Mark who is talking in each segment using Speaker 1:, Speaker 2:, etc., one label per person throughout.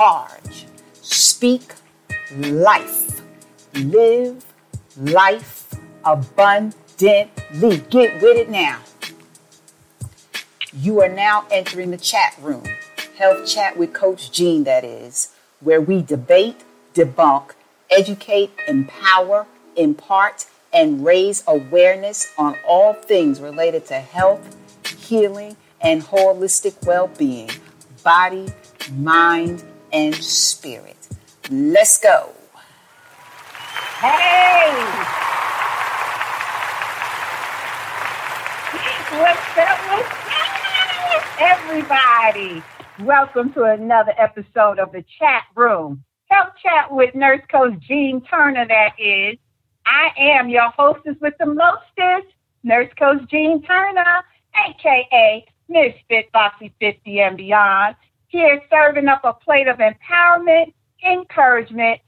Speaker 1: charge. Speak life. Live life abundantly. Get with it now. You are now entering the chat room. Health Chat with Coach Jean, that is, where we debate, debunk, educate, empower, impart, and raise awareness on all things related to health, healing, and holistic well being, body, mind, and spirit. Let's go. Hey! What's up? Everybody? Welcome to another episode of the Chat Room. Health Chat with Nurse Coach Jean Turner, that is. I am your hostess with the mostest, Nurse Coach Jean Turner, aka Miss Fit Boxy 50 and beyond, here serving up a plate of empowerment, encouragement,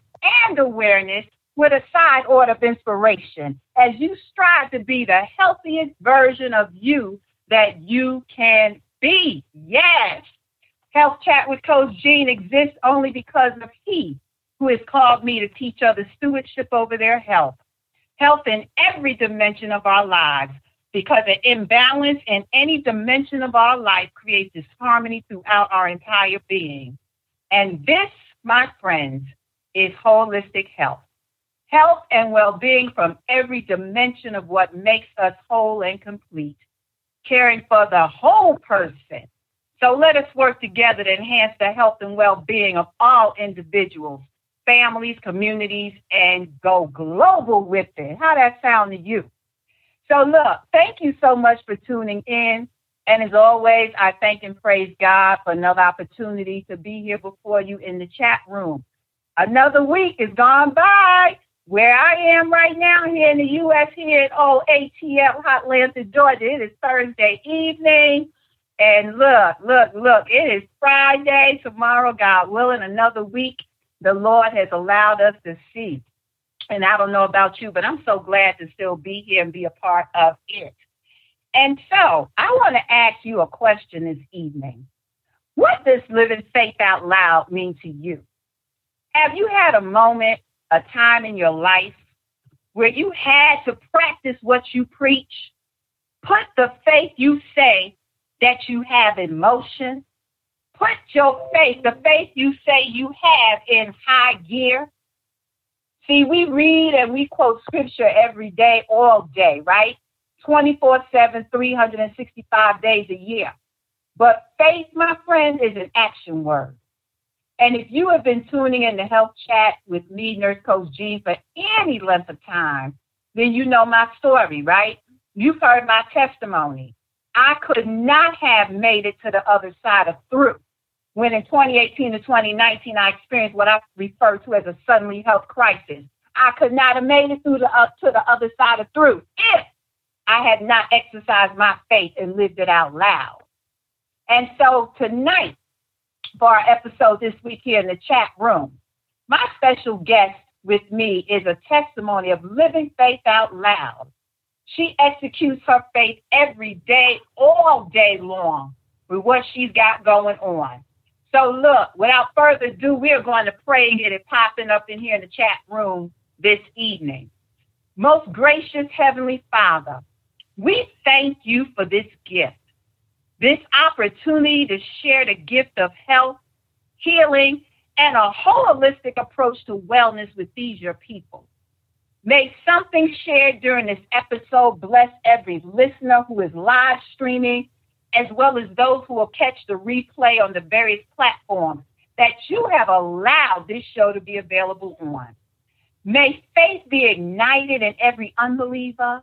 Speaker 1: and awareness with a side order of inspiration as you strive to be the healthiest version of you that you can be. Yes. Health Chat with Coach Jean exists only because of He who has called me to teach others stewardship over their health. Health in every dimension of our lives, because an imbalance in any dimension of our life creates disharmony throughout our entire being. And this, my friends, is holistic health. Health and well being from every dimension of what makes us whole and complete, caring for the whole person. So let us work together to enhance the health and well being of all individuals, families, communities, and go global with it. How that sound to you? So, look, thank you so much for tuning in. And as always, I thank and praise God for another opportunity to be here before you in the chat room. Another week is gone by. Where I am right now here in the U.S., here at old ATL Atlanta, Georgia, it is Thursday evening. And look, look, look, it is Friday. Tomorrow, God willing, another week the Lord has allowed us to see. And I don't know about you, but I'm so glad to still be here and be a part of it. And so I want to ask you a question this evening. What does living faith out loud mean to you? Have you had a moment, a time in your life where you had to practice what you preach? Put the faith you say that you have in motion. Put your faith, the faith you say you have, in high gear. See, we read and we quote scripture every day, all day, right? 24 7, 365 days a year. But faith, my friend, is an action word. And if you have been tuning in to Health Chat with me, Nurse Coach Jean, for any length of time, then you know my story, right? You've heard my testimony. I could not have made it to the other side of through when in 2018 to 2019 I experienced what I refer to as a suddenly health crisis. I could not have made it through the uh, to the other side of through if I had not exercised my faith and lived it out loud. And so tonight, for our episode this week here in the chat room, my special guest with me is a testimony of living faith out loud. She executes her faith every day, all day long with what she's got going on. So look, without further ado, we are going to pray and get it popping up in here in the chat room this evening. Most gracious Heavenly Father, we thank you for this gift, this opportunity to share the gift of health, healing, and a holistic approach to wellness with these your people. May something shared during this episode bless every listener who is live streaming, as well as those who will catch the replay on the various platforms that you have allowed this show to be available on. May faith be ignited in every unbeliever,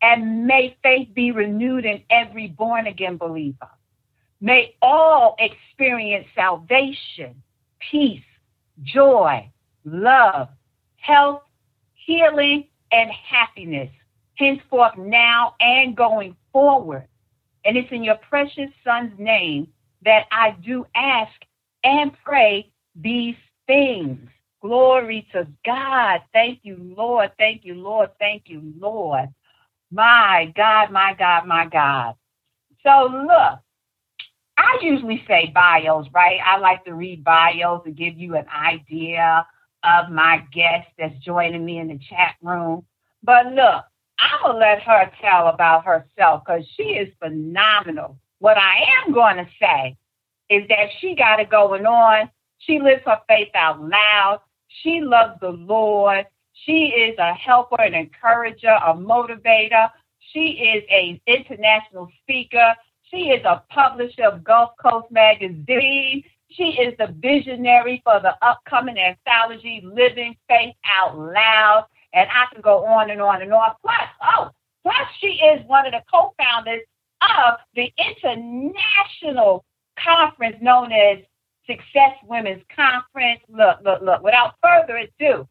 Speaker 1: and may faith be renewed in every born again believer. May all experience salvation, peace, joy, love, health, healing, and happiness, henceforth, now, and going forward. And it's in your precious Son's name that I do ask and pray these things. Glory to God. Thank you, Lord. Thank you, Lord. Thank you, Lord. My God, my God, my God. So, look, I usually say bios, right? I like to read bios to give you an idea of my guest that's joining me in the chat room. But look, I'm going to let her tell about herself because she is phenomenal. What I am going to say is that she got it going on. She lives her faith out loud. She loves the Lord. She is a helper, an encourager, a motivator. She is an international speaker. She is a publisher of Gulf Coast Magazine. She is the visionary for the upcoming anthology Living Faith Out Loud. And I can go on and on and on. Plus, oh, plus she is one of the co-founders of the international conference known as Success Women's Conference. Look, look, look. Without further ado,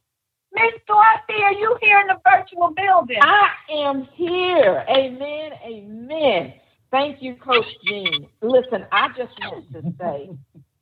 Speaker 1: Miss Dorothy, are you here in the virtual building?
Speaker 2: I am here. Amen. Amen. Thank you, Coach Jean. Listen, I just want to say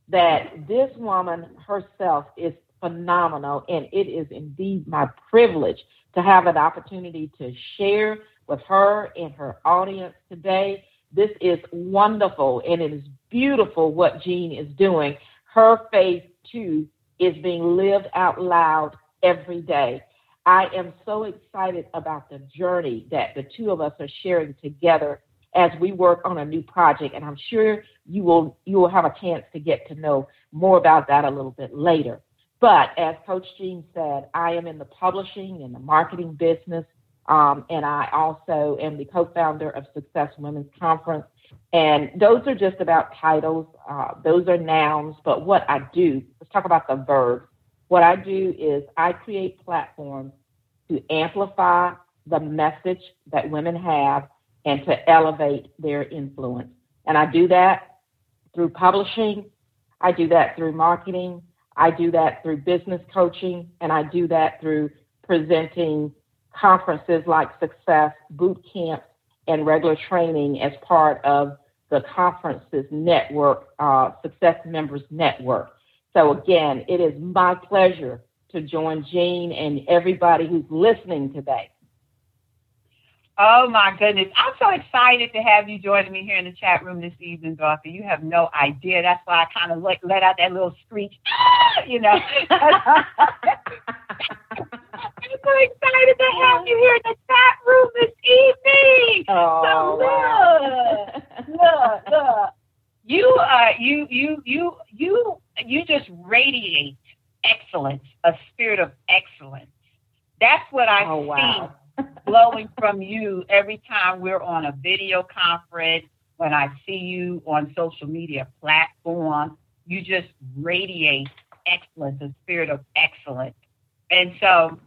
Speaker 2: that this woman herself is phenomenal, and it is indeed my privilege to have an opportunity to share with her and her audience today. This is wonderful, and it is beautiful what Jean is doing. Her faith, too, is being lived out loud every day. I am so excited about the journey that the two of us are sharing together as we work on a new project, and I'm sure you will you will have a chance to get to know more about that a little bit later. But as Coach Jean said, I am in the publishing and the marketing business, um, and I also am the co-founder of Success Women's Conference. And those are just about titles; uh, those are nouns. But what I do, let's talk about the verbs. What I do is I create platforms to amplify the message that women have and to elevate their influence. And I do that through publishing, I do that through marketing, I do that through business coaching, and I do that through presenting conferences like Success, boot camps, and regular training as part of the conferences network, uh, Success Members Network. So again, it is my pleasure to join Jean and everybody who's listening today
Speaker 1: Oh my goodness. I'm so excited to have you joining me here in the chat room this evening, Dorothy. You have no idea. That's why I kind of let, let out that little screech, you know. I'm so excited to have you here in the chat room this evening.
Speaker 2: Oh,
Speaker 1: so look, look, look. You uh you you you you you just radiate excellence, a spirit of excellence. That's what I
Speaker 2: oh,
Speaker 1: see
Speaker 2: wow
Speaker 1: flowing from you every time we're on a video conference, when I see you on social media platforms, you just radiate excellence, a spirit of excellence. And so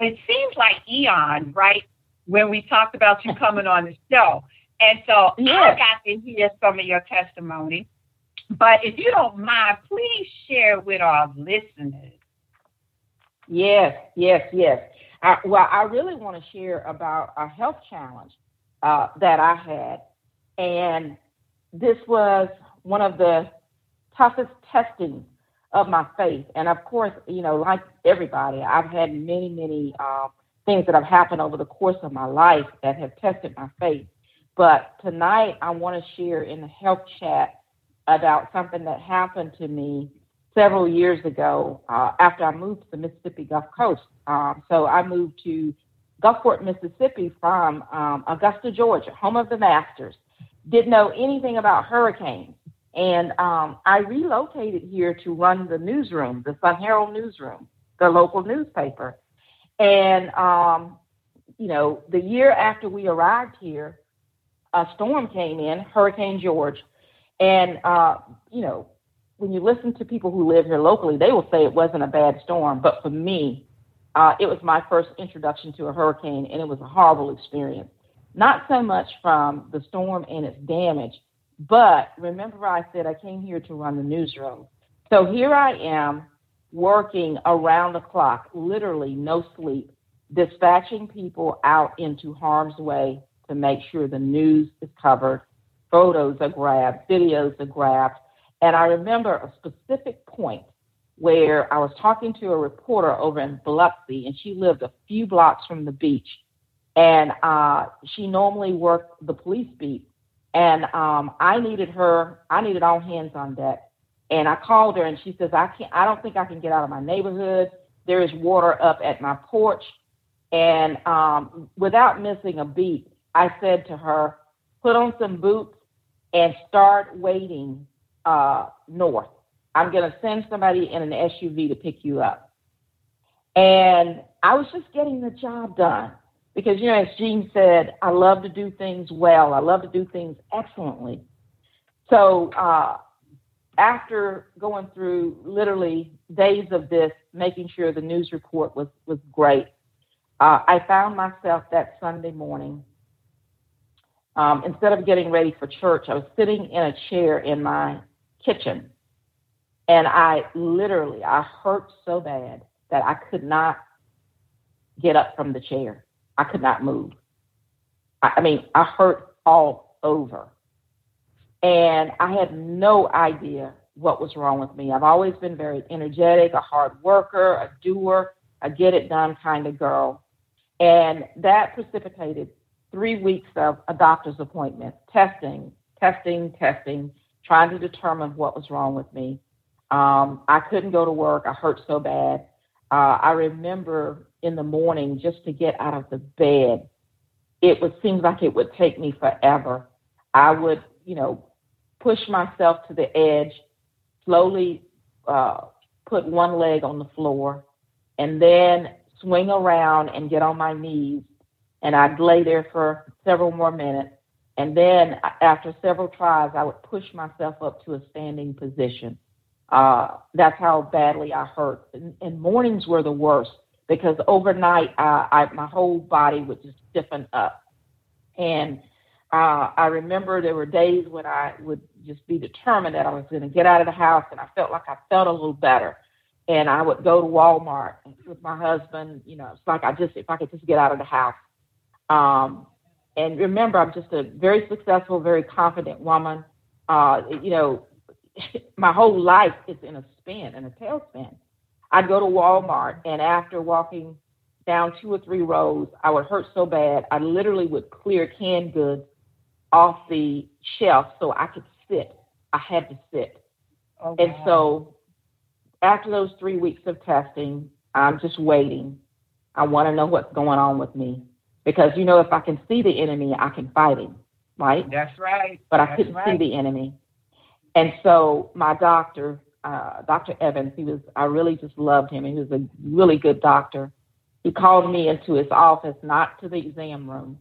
Speaker 1: it seems like eon, right? When we talked about you coming on the show. And so
Speaker 2: yes.
Speaker 1: I got to hear some of your testimony. But if you don't mind, please share with our listeners.
Speaker 2: Yes, yes, yes. I, well, I really want to share about a health challenge uh, that I had. And this was one of the toughest testing of my faith. And of course, you know, like everybody, I've had many, many uh, things that have happened over the course of my life that have tested my faith. But tonight, I want to share in the health chat about something that happened to me several years ago uh, after I moved to the Mississippi Gulf Coast. Um, so I moved to Gulfport, Mississippi from um, Augusta, Georgia, home of the Masters. Didn't know anything about hurricanes. And um, I relocated here to run the newsroom, the Sun Herald newsroom, the local newspaper. And, um, you know, the year after we arrived here, a storm came in, Hurricane George. And, uh, you know, when you listen to people who live here locally, they will say it wasn't a bad storm. But for me, uh, it was my first introduction to a hurricane, and it was a horrible experience. Not so much from the storm and its damage, but remember I said I came here to run the newsroom. So here I am working around the clock, literally no sleep, dispatching people out into harm's way to make sure the news is covered, photos are grabbed, videos are grabbed. And I remember a specific point where I was talking to a reporter over in Biloxi, and she lived a few blocks from the beach. And uh, she normally worked the police beat. And um, I needed her, I needed all hands on deck. And I called her, and she says, I can't, I don't think I can get out of my neighborhood. There is water up at my porch. And um, without missing a beat, I said to her, put on some boots and start wading uh, north. I'm going to send somebody in an SUV to pick you up. And I was just getting the job done because, you know, as Jean said, I love to do things well, I love to do things excellently. So, uh, after going through literally days of this, making sure the news report was, was great, uh, I found myself that Sunday morning. Um, instead of getting ready for church, I was sitting in a chair in my kitchen and I literally, I hurt so bad that I could not get up from the chair. I could not move. I, I mean, I hurt all over. And I had no idea what was wrong with me. I've always been very energetic, a hard worker, a doer, a get it done kind of girl. And that precipitated three weeks of a doctor's appointment, testing, testing, testing, trying to determine what was wrong with me. Um, I couldn't go to work. I hurt so bad. Uh, I remember in the morning just to get out of the bed, it would seem like it would take me forever. I would, you know, push myself to the edge, slowly uh, put one leg on the floor, and then swing around and get on my knees. And I'd lay there for several more minutes. And then after several tries, I would push myself up to a standing position. Uh, that's how badly I hurt. And, and mornings were the worst because overnight uh, I, my whole body would just stiffen up. And uh, I remember there were days when I would just be determined that I was going to get out of the house, and I felt like I felt a little better. And I would go to Walmart with my husband. You know, it's like I just if I could just get out of the house. Um, and remember, I'm just a very successful, very confident woman. Uh, you know, my whole life is in a spin, in a tailspin. I'd go to Walmart, and after walking down two or three rows, I would hurt so bad, I literally would clear canned goods off the shelf so I could sit. I had to sit. Oh, and so after those three weeks of testing, I'm just waiting. I want to know what's going on with me. Because, you know, if I can see the enemy, I can fight him, right?
Speaker 1: That's right.
Speaker 2: But
Speaker 1: That's
Speaker 2: I couldn't
Speaker 1: right.
Speaker 2: see the enemy. And so my doctor, uh, Dr. Evans, he was, I really just loved him. He was a really good doctor. He called me into his office, not to the exam room.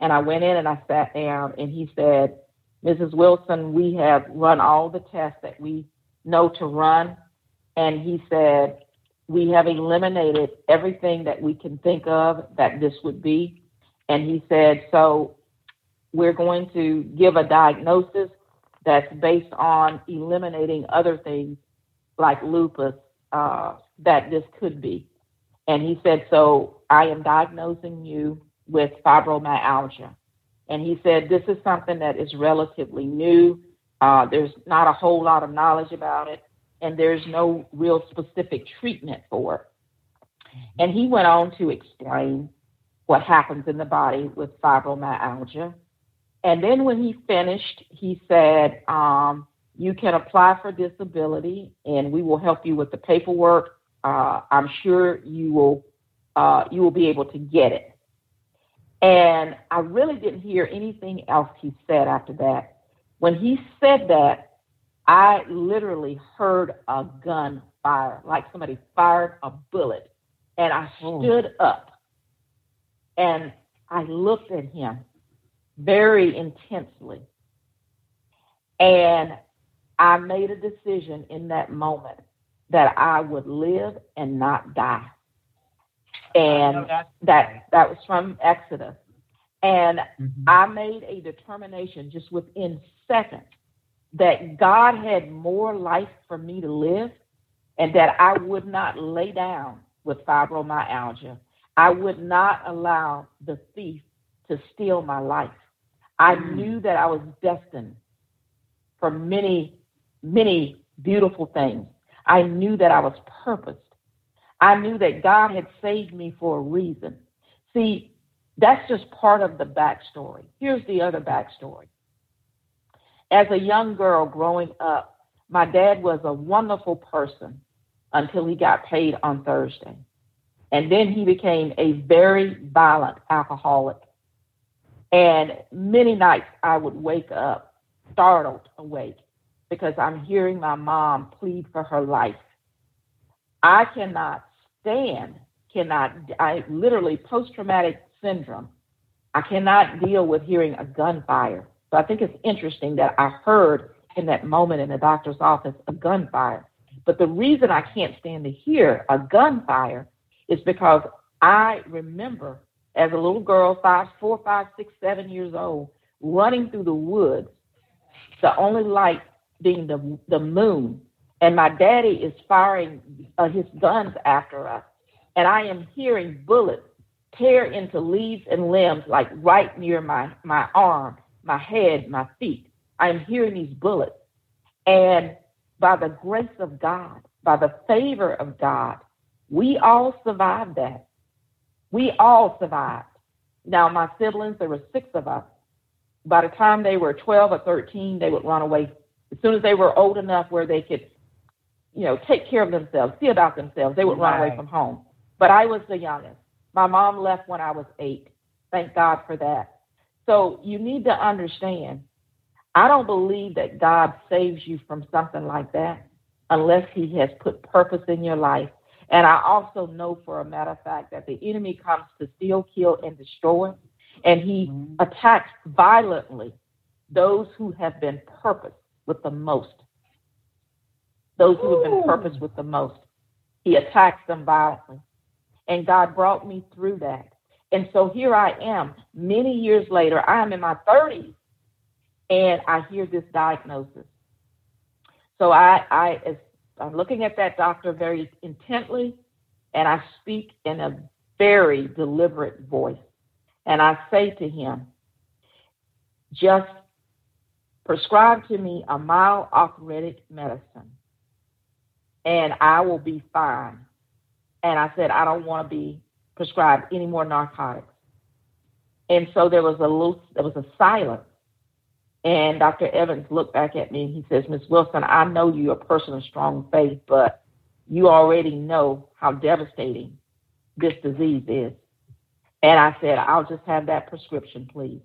Speaker 2: And I went in and I sat down and he said, Mrs. Wilson, we have run all the tests that we know to run. And he said, we have eliminated everything that we can think of that this would be. And he said, so we're going to give a diagnosis that's based on eliminating other things like lupus uh, that this could be. And he said, So I am diagnosing you with fibromyalgia. And he said, This is something that is relatively new. Uh, there's not a whole lot of knowledge about it, and there's no real specific treatment for it. And he went on to explain what happens in the body with fibromyalgia And then when he finished, he said, um, You can apply for disability and we will help you with the paperwork. Uh, I'm sure you will uh, you will be able to get it. And I really didn't hear anything else he said after that. When he said that, I literally heard a gun fire, like somebody fired a bullet. And I oh. stood up and I looked at him very intensely. And I made a decision in that moment that I would live and not die. And that that was from Exodus. And mm-hmm. I made a determination just within seconds that God had more life for me to live and that I would not lay down with fibromyalgia. I would not allow the thief to steal my life. I knew that I was destined for many, many beautiful things. I knew that I was purposed. I knew that God had saved me for a reason. See, that's just part of the backstory. Here's the other backstory. As a young girl growing up, my dad was a wonderful person until he got paid on Thursday. And then he became a very violent alcoholic. And many nights I would wake up startled awake because I'm hearing my mom plead for her life. I cannot stand, cannot, I literally post traumatic syndrome. I cannot deal with hearing a gunfire. So I think it's interesting that I heard in that moment in the doctor's office a gunfire. But the reason I can't stand to hear a gunfire is because I remember as a little girl, five, four, five, six, seven years old, running through the woods, the only light being the the moon, and my daddy is firing uh, his guns after us, and I am hearing bullets tear into leaves and limbs like right near my my arm, my head, my feet. I am hearing these bullets, and by the grace of God, by the favor of God, we all survived that. We all survived. Now, my siblings, there were six of us. By the time they were 12 or 13, they would run away. As soon as they were old enough where they could, you know, take care of themselves, see about themselves, they would right. run away from home. But I was the youngest. My mom left when I was eight. Thank God for that. So you need to understand, I don't believe that God saves you from something like that unless He has put purpose in your life and I also know for a matter of fact that the enemy comes to steal, kill, and destroy. And he mm-hmm. attacks violently those who have been purposed with the most. Those who have been purposed with the most. He attacks them violently. And God brought me through that. And so here I am, many years later, I am in my 30s, and I hear this diagnosis. So I, I as I'm looking at that doctor very intently, and I speak in a very deliberate voice. And I say to him, just prescribe to me a mild arthritic medicine, and I will be fine. And I said, I don't want to be prescribed any more narcotics. And so there was a little, there was a silence. And Dr. Evans looked back at me and he says, Miss Wilson, I know you're a person of strong faith, but you already know how devastating this disease is. And I said, I'll just have that prescription, please.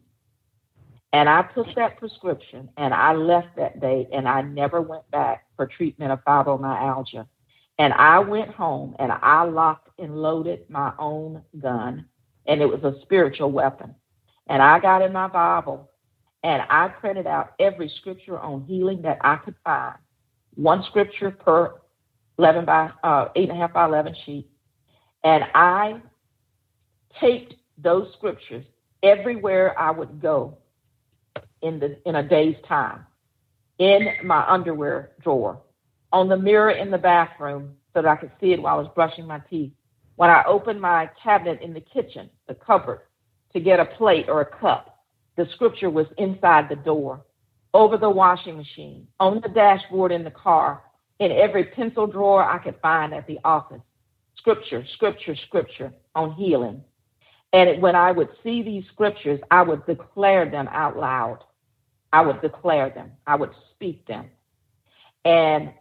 Speaker 2: And I took that prescription and I left that day and I never went back for treatment of fibromyalgia. And I went home and I locked and loaded my own gun, and it was a spiritual weapon. And I got in my Bible and I printed out every scripture on healing that I could find, one scripture per 11 by uh, eight and a half by 11 sheet, and I taped those scriptures everywhere I would go in the in a day's time, in my underwear drawer, on the mirror in the bathroom so that I could see it while I was brushing my teeth. When I opened my cabinet in the kitchen, the cupboard, to get a plate or a cup, the scripture was inside the door, over the washing machine, on the dashboard in the car, in every pencil drawer I could find at the office. Scripture, scripture, scripture on healing. And when I would see these scriptures, I would declare them out loud. I would declare them. I would speak them. And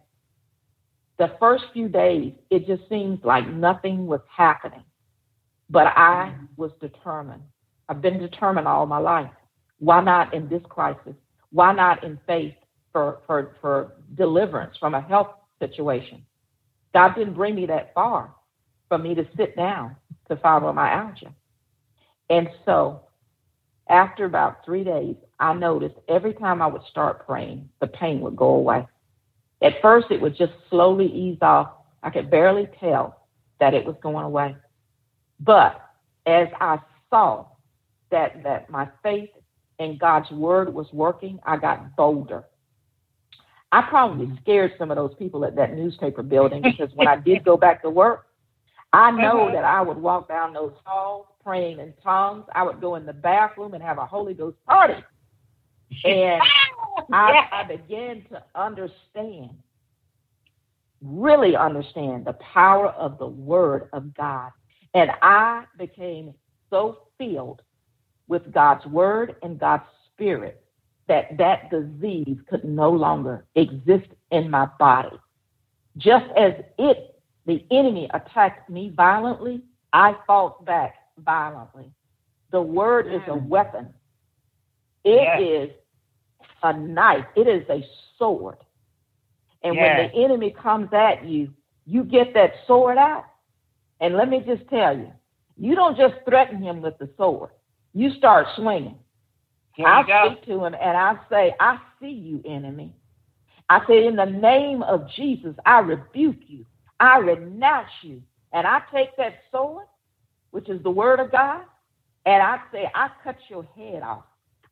Speaker 2: the first few days, it just seems like nothing was happening. But I was determined. I've been determined all my life. Why not in this crisis? Why not in faith for, for, for deliverance from a health situation? God didn't bring me that far for me to sit down to fibromyalgia. And so after about three days, I noticed every time I would start praying, the pain would go away. At first, it would just slowly ease off. I could barely tell that it was going away. But as I saw that, that my faith in God's word was working, I got bolder. I probably mm-hmm. scared some of those people at that newspaper building because when I did go back to work, I know uh-huh. that I would walk down those halls praying in tongues. I would go in the bathroom and have a Holy Ghost party. And I, I began to understand, really understand the power of the Word of God. And I became so filled with God's Word and God's Spirit that that disease could no longer exist in my body. Just as it, the enemy attacked me violently, I fought back violently. The word is a weapon. It yes. is a knife. It is a sword. And yes. when the enemy comes at you, you get that sword out. And let me just tell you, you don't just threaten him with the sword. You start swinging. I speak to him and I say, I see you, enemy. I say, in the name of Jesus, I rebuke you. I renounce you. And I take that sword, which is the word of God, and I say, I cut your head off.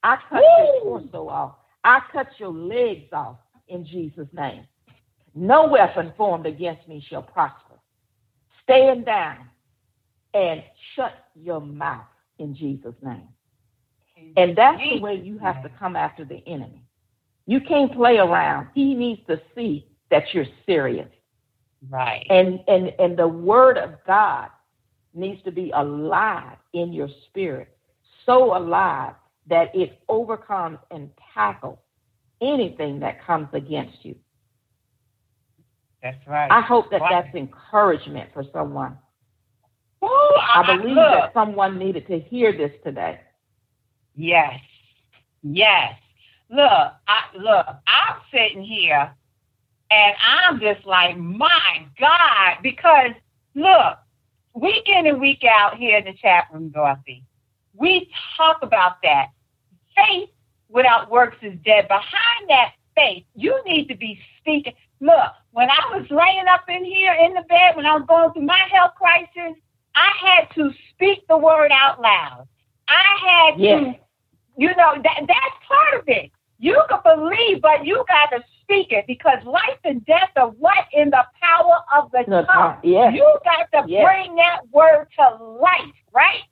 Speaker 2: I cut Woo! your torso off. I cut your legs off in Jesus' name. No weapon formed against me shall prosper. Stand down and shut your mouth in Jesus' name. And that's the way you have to come after the enemy. You can't play around. He needs to see that you're serious.
Speaker 1: Right.
Speaker 2: And and and the word of God needs to be alive in your spirit. So alive that it overcomes and tackles anything that comes against you.
Speaker 1: That's right.
Speaker 2: I hope that that's encouragement for someone. Ooh, I, I believe that someone needed to hear this today.
Speaker 1: Yes. Yes. Look, I look, I'm sitting here and I'm just like, my God, because look, week in and week out here in the chat room, Dorothy, we talk about that. Faith without works is dead. Behind that faith, you need to be speaking. Look, when I was laying up in here in the bed, when I was going through my health crisis, I had to speak the word out loud. I had yes. to you know, that that's part of it. You can believe, but you got to speak it because life and death are what in the power of the tongue.
Speaker 2: Yes.
Speaker 1: You got to yes. bring that word to life, right?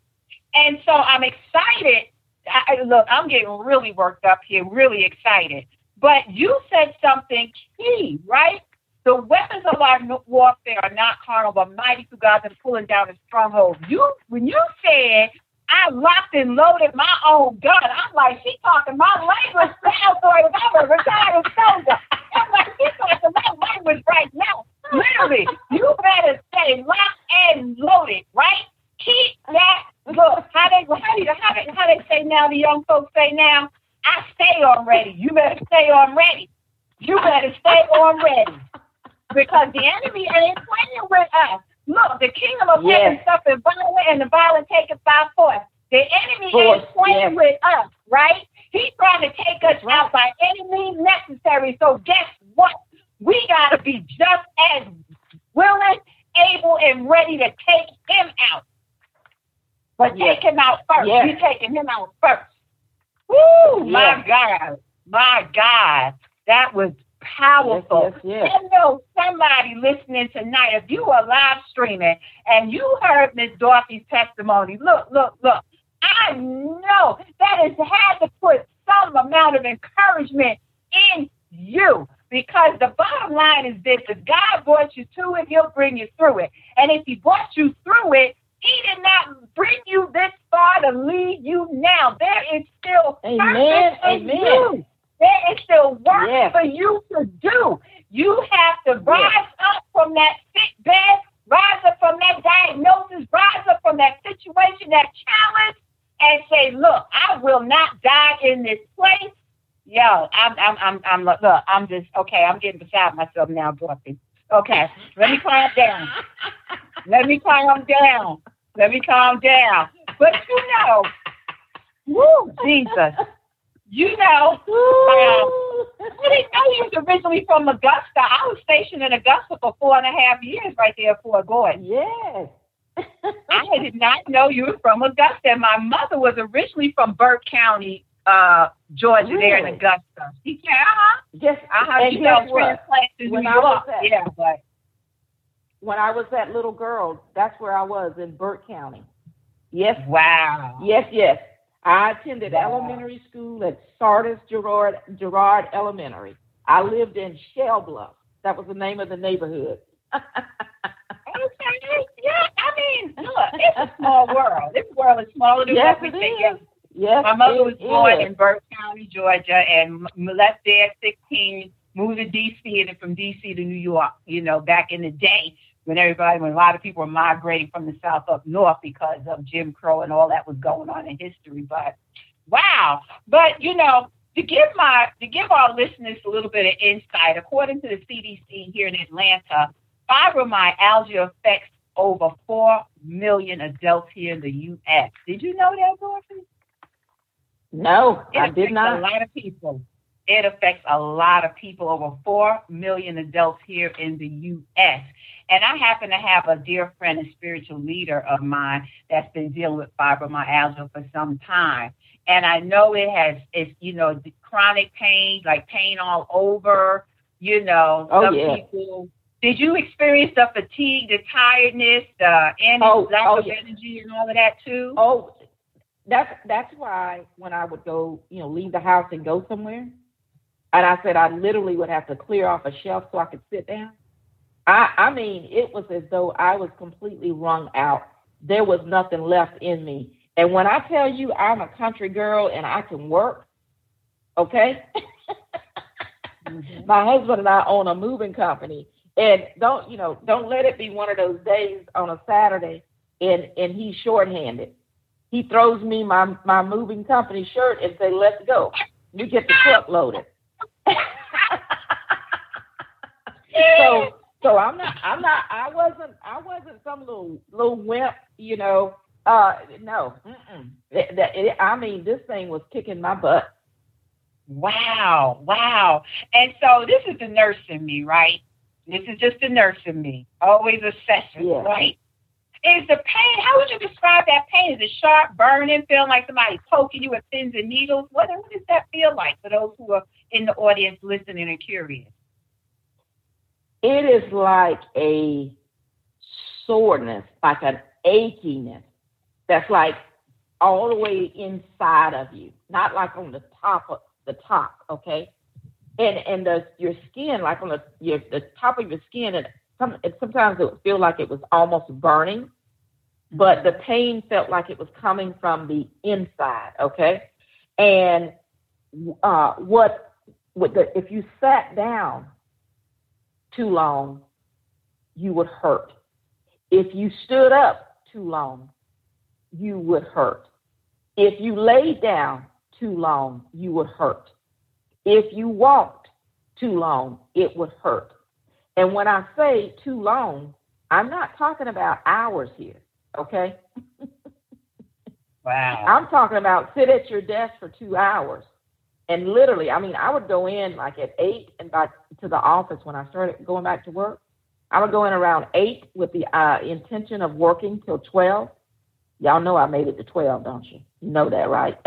Speaker 1: And so I'm excited. I, look, I'm getting really worked up here, really excited. But you said something key, right? The weapons of our warfare are not carnal, but mighty through God and pulling down the strongholds. You, when you said I locked and loaded my own gun. I'm like, she talking my language now, so I'm a retired soldier. I'm like, she talking my language right now. Literally, you better say locked and loaded, right? Keep that. Look, how they how they how they, how they say now? The young folks say now. I stay on ready. You better stay on ready. You better stay on ready because the enemy ain't playing with us. Look, the kingdom of yes. heaven suffered violent, and the violent take it by force. The enemy force, ain't playing yes. with us, right? He's trying to take us right. out by any means necessary. So guess what? We got to be just as willing, able, and ready to take him out. But yes. take him out first. Yes. You taking him out first. Woo! My God. My God. That was powerful.
Speaker 2: Yes, yes,
Speaker 1: yes. I know somebody listening tonight, if you are live streaming and you heard Miss Dorothy's testimony, look, look, look. I know that has had to put some amount of encouragement in you because the bottom line is this if God brought you to it, He'll bring you through it. And if He brought you through it, He did not bring you this far to leave you now. There is still
Speaker 2: Amen.
Speaker 1: in you. There is still work
Speaker 2: Yes.
Speaker 1: for you to do. You have to rise up from that sick bed, rise up from that diagnosis, rise up from that situation, that challenge, and say, "Look, I will not die in this place." Yo, I'm, I'm, I'm, I'm. Look, I'm just okay. I'm getting beside myself now, Dorothy. Okay, let me calm down. Let me calm down. Let me calm down. But you know, woo, Jesus, you know, I didn't know he was originally from Augusta. I was stationed in Augusta for four and a half years right there for Fort Gordon.
Speaker 2: Yes.
Speaker 1: I did not know you were from Augusta. And my mother was originally from Burke County, uh, Georgia, there in
Speaker 2: Really?
Speaker 1: Augusta. Yeah, uh-huh.
Speaker 2: Yes.
Speaker 1: Uh-huh.
Speaker 2: and
Speaker 1: She
Speaker 2: guess
Speaker 1: helped
Speaker 2: what?
Speaker 1: to New
Speaker 2: I
Speaker 1: York.
Speaker 2: at-
Speaker 1: Yeah, but
Speaker 2: When I was that little girl, that's where I was in Burke County. Yes.
Speaker 1: wow.
Speaker 2: Yes, yes. I attended
Speaker 1: Wow.
Speaker 2: elementary school at Sardis Girard Girard Elementary. I lived in Shell Bluff. That was the name of the neighborhood.
Speaker 1: Okay. Yeah, I mean, look, it's a small world. This world is smaller than
Speaker 2: yes,
Speaker 1: what we
Speaker 2: it
Speaker 1: think.
Speaker 2: is. Yes,
Speaker 1: My mother was born
Speaker 2: is.
Speaker 1: in Burke County, Georgia, and m- left there at 16, moved to D.C., and then from D.C. to New York, you know, back in the day when everybody, when a lot of people were migrating from the South up north because of Jim Crow and all that was going on in history. But wow. But, you know, to give my to give our listeners a little bit of insight, according to the CDC here in Atlanta, fibromyalgia affects over four million adults here in the U.S. Did you know that, Dorothy?
Speaker 2: No,
Speaker 1: It
Speaker 2: I did not.
Speaker 1: a lot of people. It affects a lot of people, over 4 million adults here in the U.S. And I happen to have a dear friend and spiritual leader of mine that's been dealing with fibromyalgia for some time. And I know it has, it's, you know, the chronic pain, like pain all over, you know,
Speaker 2: Oh,
Speaker 1: some
Speaker 2: yeah.
Speaker 1: people. Did you experience the fatigue, the tiredness, the energy,
Speaker 2: Oh,
Speaker 1: lack
Speaker 2: oh,
Speaker 1: of
Speaker 2: yeah.
Speaker 1: energy, and all of that too?
Speaker 2: Oh, that's that's why when I would go, you know, leave the house and go somewhere, and I said I literally would have to clear off a shelf so I could sit down. I I mean, it was as though I was completely wrung out. There was nothing left in me. And when I tell you I'm a country girl and I can work, okay? Mm-hmm. My husband and I own a moving company, and don't you know? Don't let it be one of those days on a Saturday and and he's shorthanded. He throws me my my moving company shirt and say, "Let's go." You get the truck loaded. So so I'm not I'm not I wasn't I wasn't some little little wimp, you know. Uh no. It, I mean, this thing was kicking my butt.
Speaker 1: Wow, wow. And so this is the nurse in me, right? This is just the nurse in me. Always assessing,
Speaker 2: Yeah.
Speaker 1: right? Is the pain, how would you describe that pain? Is it sharp, burning, feeling like somebody's poking you with pins and needles? What, what does that feel like for those who are in the audience listening and curious?
Speaker 2: It is like a soreness, like an achiness that's like all the way inside of you, not like on the top of the top, okay? And and the your skin, like on the your the top of your skin, and some sometimes it would feel like it was almost burning, but the pain felt like it was coming from the inside, okay? And uh, what what the if you sat down too long, you would hurt. If you stood up too long, you would hurt. If you laid down too long, you would hurt. If you walked too long, it would hurt. And when I say too long, I'm not talking about hours here, okay?
Speaker 1: Wow.
Speaker 2: I'm talking about sit at your desk for two hours. And literally, I mean, I would go in like at eight and back to the office when I started going back to work. I would go in around eight with the uh, intention of working till twelve. Y'all know I made it to twelve, don't you? You know that, right?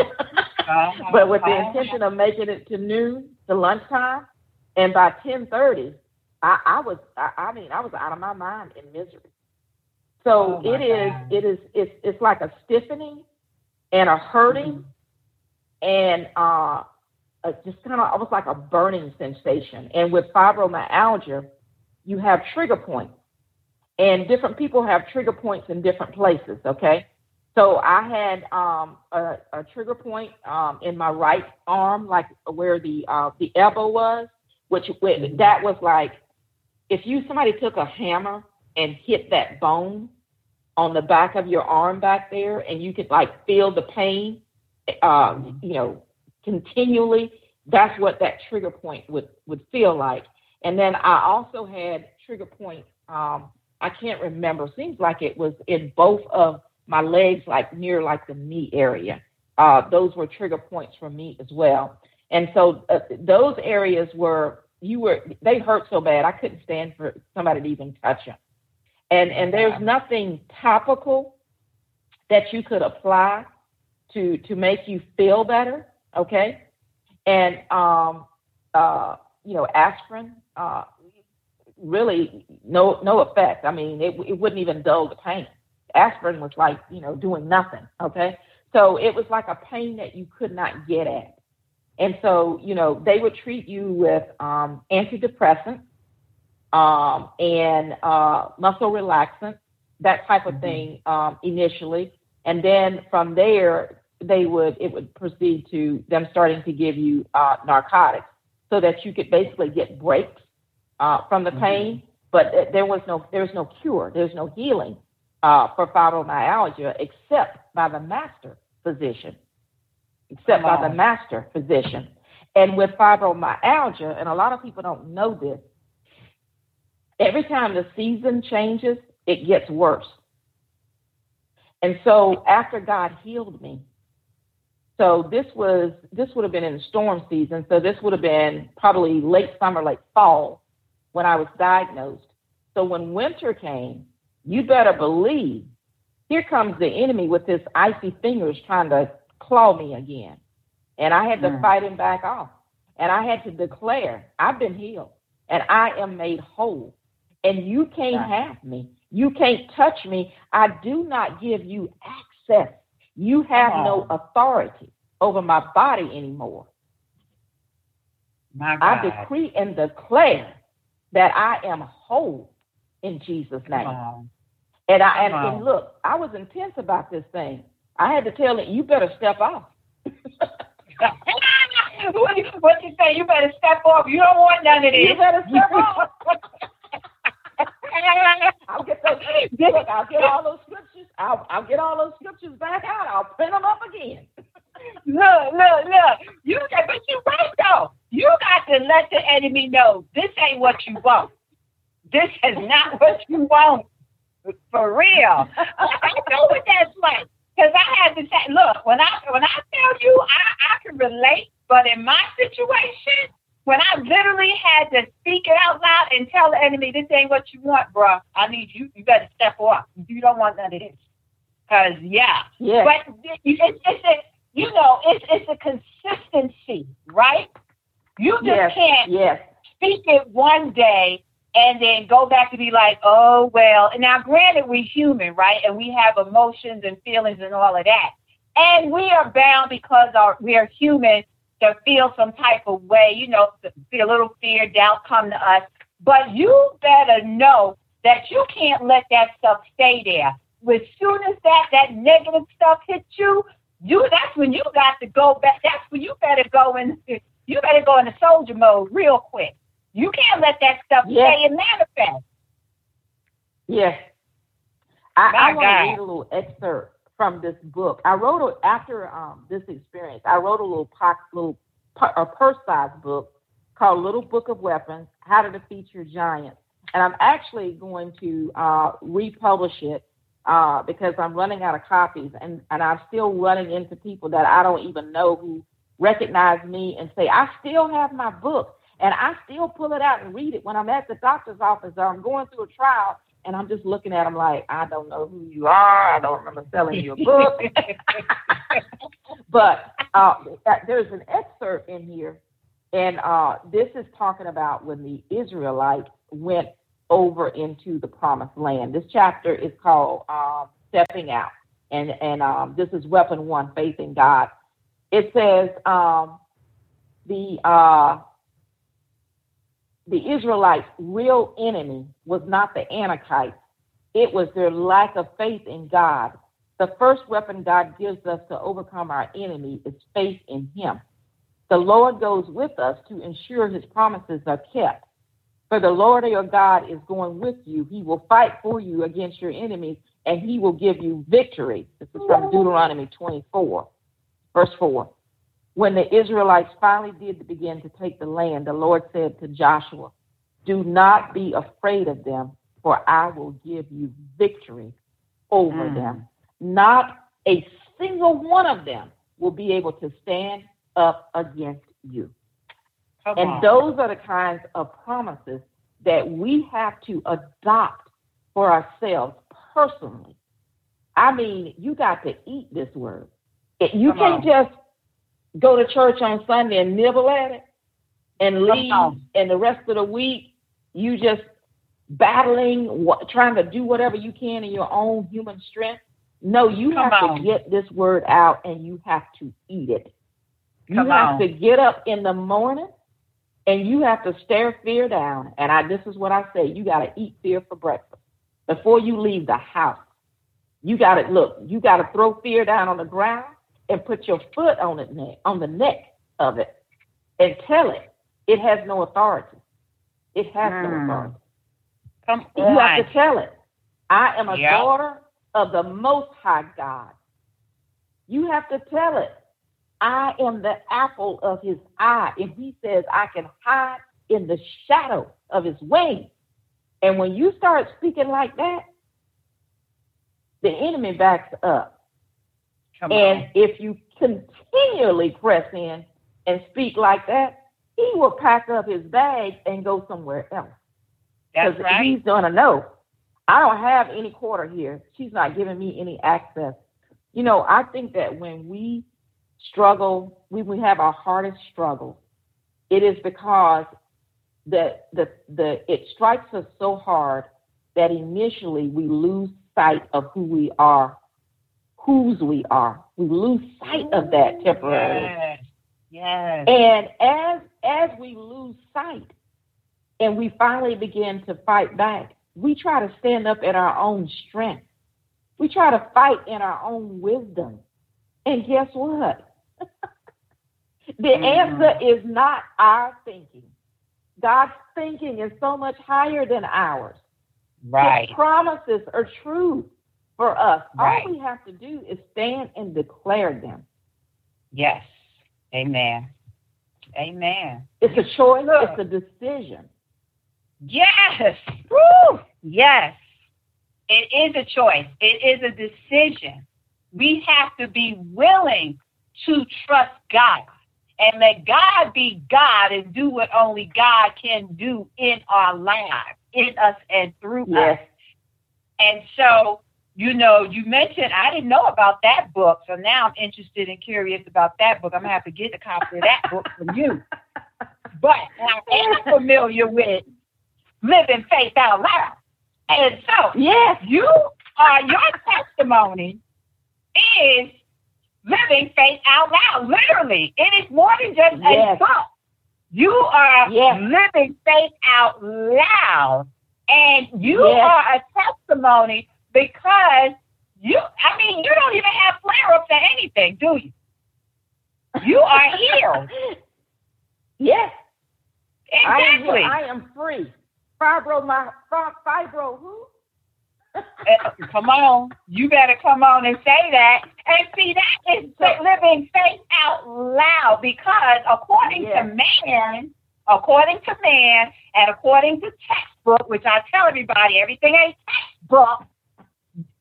Speaker 1: Uh-huh.
Speaker 2: but with the
Speaker 1: Uh-huh.
Speaker 2: intention of making it to noon, to lunchtime, and by ten thirty, I, I was, I, I mean, I was out of my mind in misery. So
Speaker 1: Oh,
Speaker 2: it is,
Speaker 1: God.
Speaker 2: it is, it's, it's like a stiffening and a hurting, and uh, a, just kind of almost like a burning sensation. And with fibromyalgia, you have trigger points, and different people have trigger points in different places. Okay, so I had um, a, a, trigger point um, in my right arm, like where the uh, the elbow was, which mm-hmm. that was like if you somebody took a hammer and hit that bone on the back of your arm back there, and you could like feel the pain, um, you know, continually. That's what that trigger point would would feel like. And then I also had trigger points. Um, I can't remember. Seems like it was in both of my legs, like near like the knee area. Uh, those were trigger points for me as well. And so uh, those areas were you were they hurt so bad I couldn't stand for somebody to even touch them. And and there's nothing topical that you could apply to to make you feel better. Okay, and um, uh, you know aspirin uh, really no no effect. I mean it it wouldn't even dull the pain aspirin was like, you know, doing nothing. Okay. So it was like a pain that you could not get at. And so, you know, they would treat you with um, antidepressants um, and uh, muscle relaxant, that type of mm-hmm. thing um, initially. And then from there, they would it would proceed to them starting to give you uh, narcotics so that you could basically get breaks uh, from the mm-hmm. pain. But there was no there's no cure, there's no healing uh, for fibromyalgia except by the master physician, except by the master physician. And with fibromyalgia, and a lot of people don't know this, every time the season changes, it gets worse. And so after God healed me, so this was this would have been in the storm season. So this would have been probably late summer, late fall when I was diagnosed. So when winter came, you better believe here comes the enemy with his icy fingers trying to claw me again. And I had to mm. fight him back off. And I had to declare, I've been healed and I am made whole. And you can't have me. You can't touch me. I do not give you access. You have no authority over my body anymore.
Speaker 1: My
Speaker 2: I decree and declare that I am whole in Jesus' name. And I and, and look, I was intense about this thing. I had to tell it, you better step off.
Speaker 1: what, what you say? You better step off. You don't want none of this.
Speaker 2: You better step off. I'll get those. Look, I'll get all those scriptures. I'll, I'll get all those scriptures back out. I'll print them up again.
Speaker 1: look, look, look. You got, but you right though. You got to let the enemy know this ain't what you want. This is not what you want. For real. I know what that's like. Because I had to say, look, when I when I tell you I, I can relate, but in my situation, when I literally had to speak it out loud and tell the enemy, this ain't what you want, bro. I need you. You better step up. You don't want none of this. Cause yeah,
Speaker 2: yeah.
Speaker 1: But it's, it's a, you know, it's it's a consistency, right? You just
Speaker 2: yes,
Speaker 1: can't
Speaker 2: yes.
Speaker 1: speak it one day and then go back to be like, oh well. And now, granted, we're human, right? And we have emotions and feelings and all of that, and we are bound because our we are human to feel some type of way, you know, feel a little fear, doubt come to us. But you better know that you can't let that stuff stay there. As soon as that that negative stuff hits you, you that's when you got to go back. That's when you better go in. You better go into soldier mode real quick you can't let that stuff yes. stay and manifest.
Speaker 2: Yes. I, I want to read a little excerpt from this book. I wrote a, after um, this experience. I wrote a little pocket, little a purse-sized book called "Little Book of Weapons: How to Defeat Your Giants," and I'm actually going to uh, republish it uh, because I'm running out of copies, and and I'm still running into people that I don't even know who recognize me and say, "I still have my book." And I still pull it out and read it when I'm at the doctor's office or I'm going through a trial and I'm just looking at them like, I don't know who you are. I don't remember selling you a book. but uh, there's an excerpt in here, and uh, this is talking about when the Israelites went over into the promised land. This chapter is called uh, Stepping Out, and, and um, this is Weapon One Faith in God. It says, um, the uh, the Israelites' real enemy was not the Anakites It was their lack of faith in God. The first weapon God gives us to overcome our enemy is faith in Him. The Lord goes with us to ensure His promises are kept. For the Lord your God is going with you. He will fight for you against your enemies, and He will give you victory. This is from Deuteronomy 24, verse 4. When the Israelites finally did begin to take the land, the Lord said to Joshua, Do not be afraid of them, for I will give you victory over mm. them. Not a single one of them will be able to stand up against you. Come and on. those are the kinds of promises that we have to adopt for ourselves personally. I mean, you got to eat this word. You Come can't on. just go to church on Sunday and nibble at it and leave, and the rest of the week you just battling, trying to do whatever you can in your own human strength. No, you Come have on. to get this word out and you have to eat it. You Come have on. to get up in the morning and you have to stare fear down. And I this is what I say, you gotta eat fear for breakfast. Before you leave the house. You gotta look, you gotta throw fear down on the ground and put your foot on it neck on the neck of it and tell it it has no authority. It has mm. no authority.
Speaker 1: Come
Speaker 2: on. You have to tell it. I am a yep. daughter of the most high God. You have to tell it. I am the apple of his eye. And he says, I can hide in the shadow of his wings. And when you start speaking like that, the enemy backs up. Come and on. if you continually press in and speak like that, he will pack up his bag and go somewhere else.
Speaker 1: Because right.
Speaker 2: He's gonna know. I don't have any quarter here. She's not giving me any access. You know, I think that when we struggle, when we have our hardest struggle, it is because the the the it strikes us so hard that initially we lose sight of who we are, whose we are. We lose sight of that temporarily.
Speaker 1: Yes. Yes.
Speaker 2: And as as we lose sight and we finally begin to fight back, we try to stand up in our own strength. We try to fight in our own wisdom. And guess what? the mm-hmm. answer is not our thinking. God's thinking is so much higher than ours.
Speaker 1: Right.
Speaker 2: His promises are true for us. Right. All we have to do is stand and declare them.
Speaker 1: Yes. Amen. Amen.
Speaker 2: It's a choice, it's a decision.
Speaker 1: Yes. Woo! Yes. It is a choice. It is a decision. We have to be willing to trust God and let God be God and do what only God can do in our lives, in us and through yes. us. And so, you know, you mentioned I didn't know about that book, so now I'm interested and curious about that book. I'm gonna have to get a copy of that book from you. But I am familiar with living faith out loud. And so,
Speaker 2: yes,
Speaker 1: you are your testimony is living faith out loud. Literally, it is more than just yes. a thought. You are yes. living faith out loud, and you yes. are a testimony because you. I mean, you don't even have flare ups or anything, do you? You are healed.
Speaker 2: yes.
Speaker 1: Exactly.
Speaker 2: I am, I am free. Fibro, my fibro, who?
Speaker 1: Uh, come on, you better come on and say that. And see, that is living faith out loud because according yes. to man, according to man, and according to textbook, which I tell everybody, everything ain't textbook.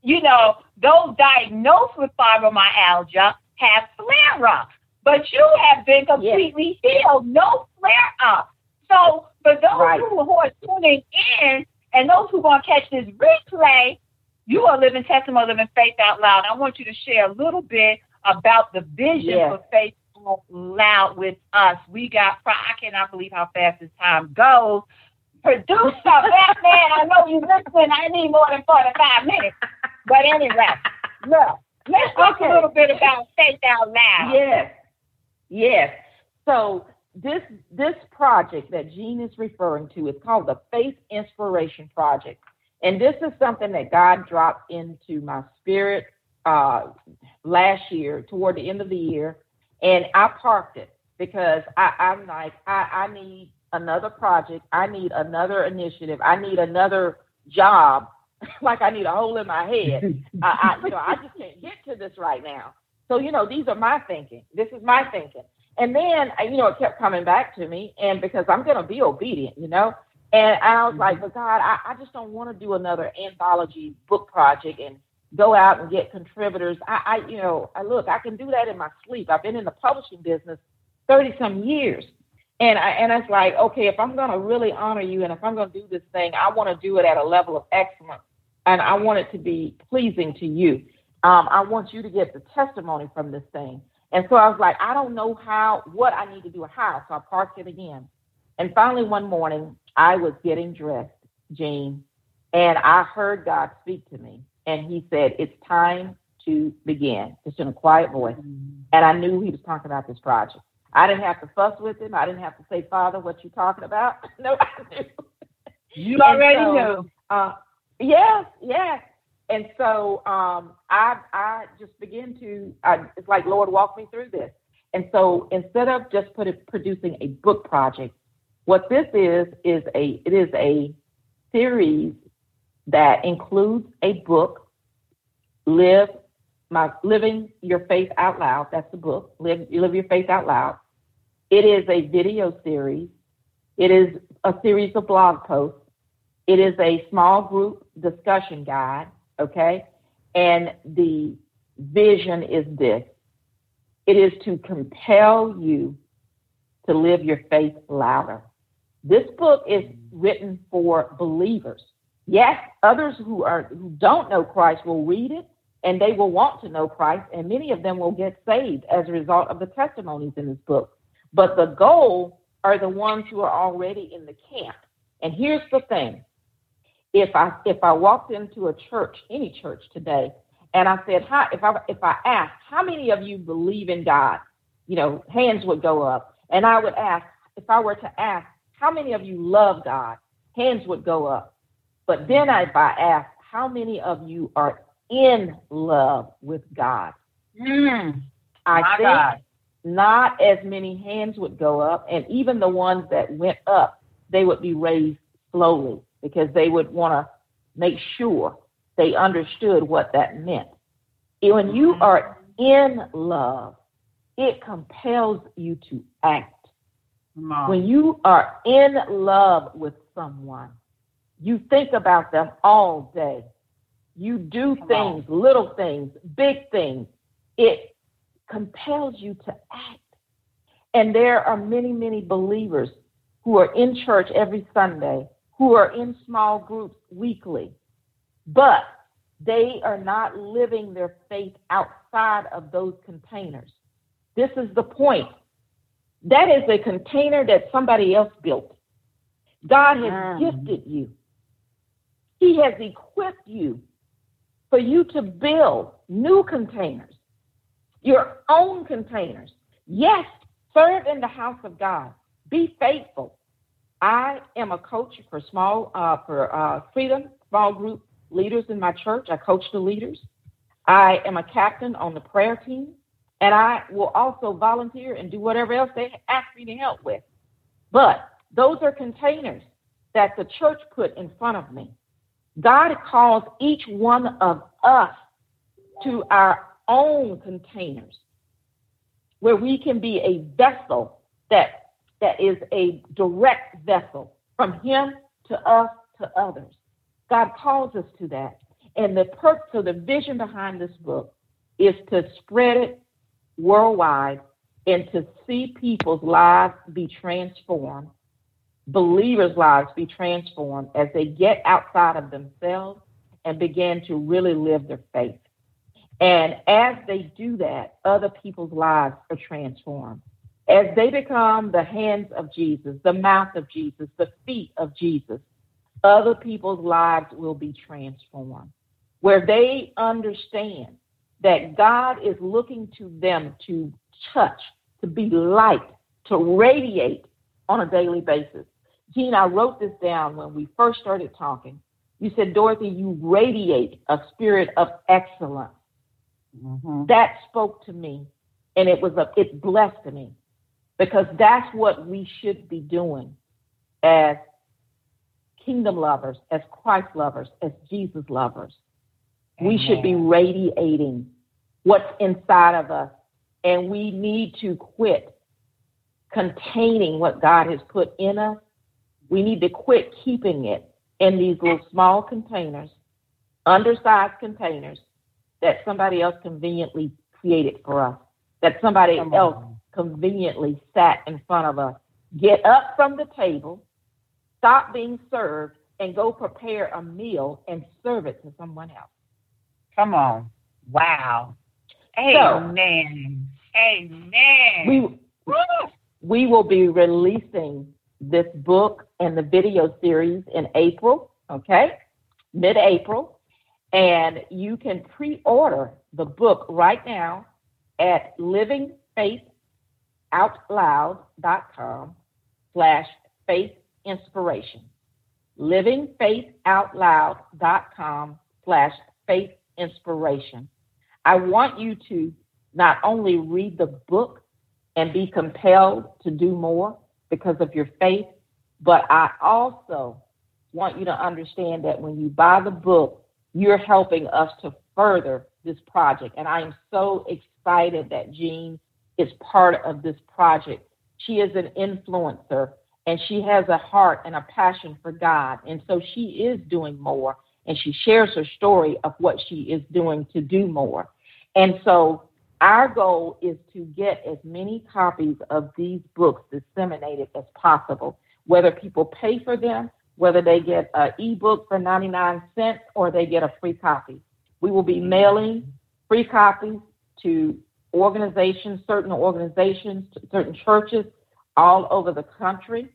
Speaker 1: You know, those diagnosed with fibromyalgia have flare ups, but you have been completely yes. healed, no flare up. So for those right. who, who are tuning in and those who are going to catch this replay, you are living testimony, living faith out loud. I want you to share a little bit about the vision yes. for faith out loud with us. We got, I cannot believe how fast this time goes. Producer Batman, I know you listening. I need more than 45 minutes. But anyway, look, let's talk okay. a little bit about faith out loud.
Speaker 2: Yes. Yes. So this this project that Jean is referring to is called the Faith Inspiration Project. And this is something that God dropped into my spirit uh, last year, toward the end of the year, and I parked it because I, I'm like, I, I need another project, I need another initiative, I need another job. like I need a hole in my head. I, I, you know, I just can't get to this right now. So, you know, these are my thinking. This is my thinking. And then, you know, it kept coming back to me, and because I'm going to be obedient, you know. And I was like, mm-hmm. but God, I, I just don't want to do another anthology book project and go out and get contributors. I, I, you know, I look, I can do that in my sleep. I've been in the publishing business 30 some years. And I, and it's like, okay, if I'm going to really honor you and if I'm going to do this thing, I want to do it at a level of excellence and I want it to be pleasing to you. Um, I want you to get the testimony from this thing. And so I was like, I don't know how, what I need to do, how. So I parked it again. And finally, one morning, I was getting dressed, Jean, and I heard God speak to me. And he said, It's time to begin, just in a quiet voice. Mm-hmm. And I knew he was talking about this project. I didn't have to fuss with him. I didn't have to say, Father, what you talking about? no, I knew.
Speaker 1: You already so, knew.
Speaker 2: Uh, yes, yes. And so um, I I just begin to I, it's like Lord walk me through this. And so instead of just put it, producing a book project, what this is is a it is a series that includes a book, live my living your faith out loud. That's the book. Live live your faith out loud. It is a video series. It is a series of blog posts. It is a small group discussion guide okay? And the vision is this it is to compel you to live your faith louder. This book is written for believers. Yes, others who are who don't know Christ will read it and they will want to know Christ, and many of them will get saved as a result of the testimonies in this book. But the goal are the ones who are already in the camp. And here's the thing if I if I walked into a church, any church today, and I said, "Hi," if I if I asked, "How many of you believe in God?" You know, hands would go up, and I would ask, if I were to ask, "How many of you love God?" Hands would go up. But then if I asked, "How many of you are in love with God?"
Speaker 1: Mm,
Speaker 2: I think
Speaker 1: God.
Speaker 2: not as many hands would go up, and even the ones that went up, they would be raised slowly because they would want to make sure they understood what that meant. When you mm-hmm. are in love, it compels you to act. When you are in love with someone, you think about them all day. You do Come things, on. little things, big things. It compels you to act. And there are many, many believers who are in church every Sunday who are in small groups weekly, but they are not living their faith outside of those containers. This is the point. That is a container that somebody else built. God has mm. gifted you. He has equipped you for you to build new containers, your own containers. Yes, serve in the house of God. Be faithful. I am a coach for small uh, for uh, freedom small group leaders in my church. I coach the leaders. I am a captain on the prayer team, and I will also volunteer and do whatever else they ask me to help with. But those are containers that the church put in front of me. God calls each one of us to our own containers where we can be a vessel that that is a direct vessel from Him to us to others. God calls us to that. And the purpose, so the vision behind this book is to spread it worldwide and to see people's lives be transformed, believers' lives be transformed as they get outside of themselves and begin to really live their faith. And as they do that, other people's lives are transformed. As they become the hands of Jesus, the mouth of Jesus, the feet of Jesus, other people's lives will be transformed. Where they understand that God is looking to them to touch, to be light, to radiate on a daily basis. Jean, I wrote this down when we first started talking. You said, Dorothy, you radiate a spirit of excellence.
Speaker 1: Mm-hmm.
Speaker 2: That spoke to me, and it was a, it blessed me because that's what we should be doing as kingdom lovers, as Christ lovers, as Jesus lovers. We should be radiating what's inside of us, and we need to quit containing what God has put in us. We need to quit keeping it in these little small containers, undersized containers that somebody else conveniently created for us, that somebody
Speaker 1: Come
Speaker 2: else
Speaker 1: on.
Speaker 2: Conveniently sat in front of us. Get up from the table, stop being served, and go prepare a meal and serve it to someone else.
Speaker 1: Come on. Wow.
Speaker 2: So-
Speaker 1: Amen. Amen.
Speaker 2: We
Speaker 1: Woo!
Speaker 2: we will be releasing this book and the video series in April, okay? Mid-April. And you can pre-order the book right now at livingfaithoutloud.com slash faith inspiration. livingfaithoutloud.com slash faith inspiration. I want you to not only read the book and be compelled to do more because of your faith, but I also want you to understand that when you buy the book, you're helping us to further this project. And I am so excited that Jean is part of this project. She is an influencer and she has a heart and a passion for God. And so she is doing more and she shares her story of what she is doing to do more. And so our goal is to get as many copies of these books disseminated as possible, whether people pay for them, whether they get an ebook for 99 cents or they get a free copy. We will be mailing free copies to organizations, certain organizations, certain churches all over the country.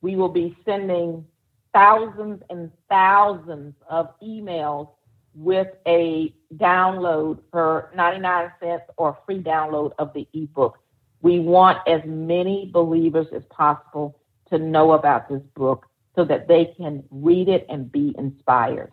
Speaker 2: We will be sending thousands and thousands of emails with a download for 99 cents or free download of the ebook. We want as many believers as possible to know about this book so that they can read it and be inspired.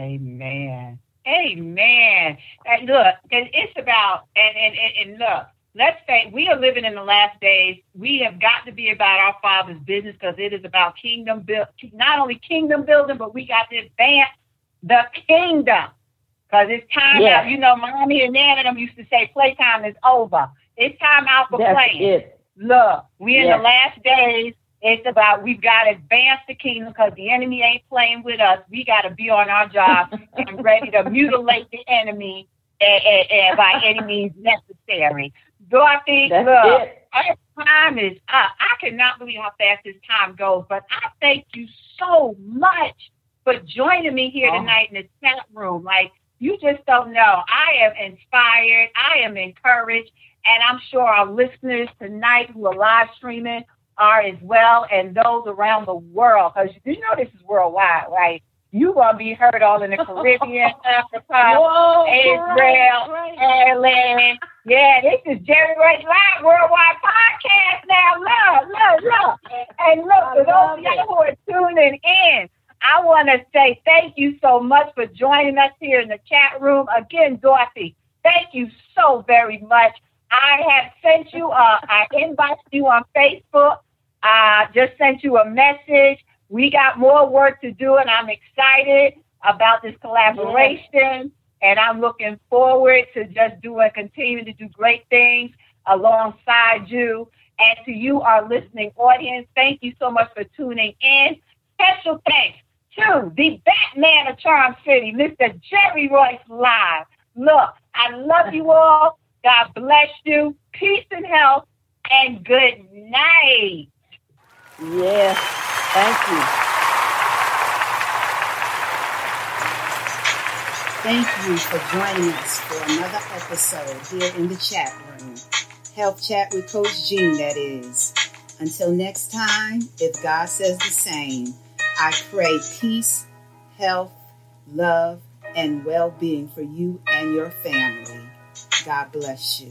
Speaker 1: Amen. Amen. And look, and it's about and, and and and look. Let's say we are living in the last days. We have got to be about our Father's business because it is about kingdom build, not only kingdom building, but we got to advance the kingdom. Because it's time out. You know, mommy and nana them used to say, "Playtime is over. It's time out for
Speaker 2: That's
Speaker 1: playing."
Speaker 2: it.
Speaker 1: Look, we in the last days. It's about we've got to advance the kingdom because the enemy ain't playing with us. We got to be on our job and ready to mutilate the enemy eh, eh, eh, by any means necessary. Dorothy,
Speaker 2: That's
Speaker 1: look,
Speaker 2: it.
Speaker 1: our time is up. I cannot believe how fast this time goes, but I thank you so much for joining me here
Speaker 2: Oh.
Speaker 1: tonight in the chat room. Like, you just don't know. I am inspired. I am encouraged. And I'm sure our listeners tonight who are live streaming are as well, and those around the world. Because you know this is worldwide, right? You're going to be heard all in the Caribbean, Africa,
Speaker 2: Whoa,
Speaker 1: Israel,
Speaker 2: great, great.
Speaker 1: Ireland. Yeah, this is Jerry Rice Live Worldwide Podcast now. Look, look, look. And look,
Speaker 2: I
Speaker 1: for those of y'all who are tuning in, I want to say thank you so much for joining us here in the chat room. Again, Dorothy, thank you so very much. I have sent you, uh, I inboxed you on Facebook. I just sent you a message. We got more work to do, and I'm excited about this collaboration. And I'm looking forward to just doing, continuing to do great things alongside you. And to you, our listening audience, thank you so much for tuning in. Special thanks to the Batman of Charm City, Mr. Jerry Royce Live. Look, I love you all. God bless you. Peace and health, and good night.
Speaker 2: Yes. Thank you.
Speaker 3: Thank you for joining us for another episode here in the chat room. Health Chat with Coach Jean, that is. Until next time, if God says the same, I pray peace, health, love, and well being for you and your family. God bless you.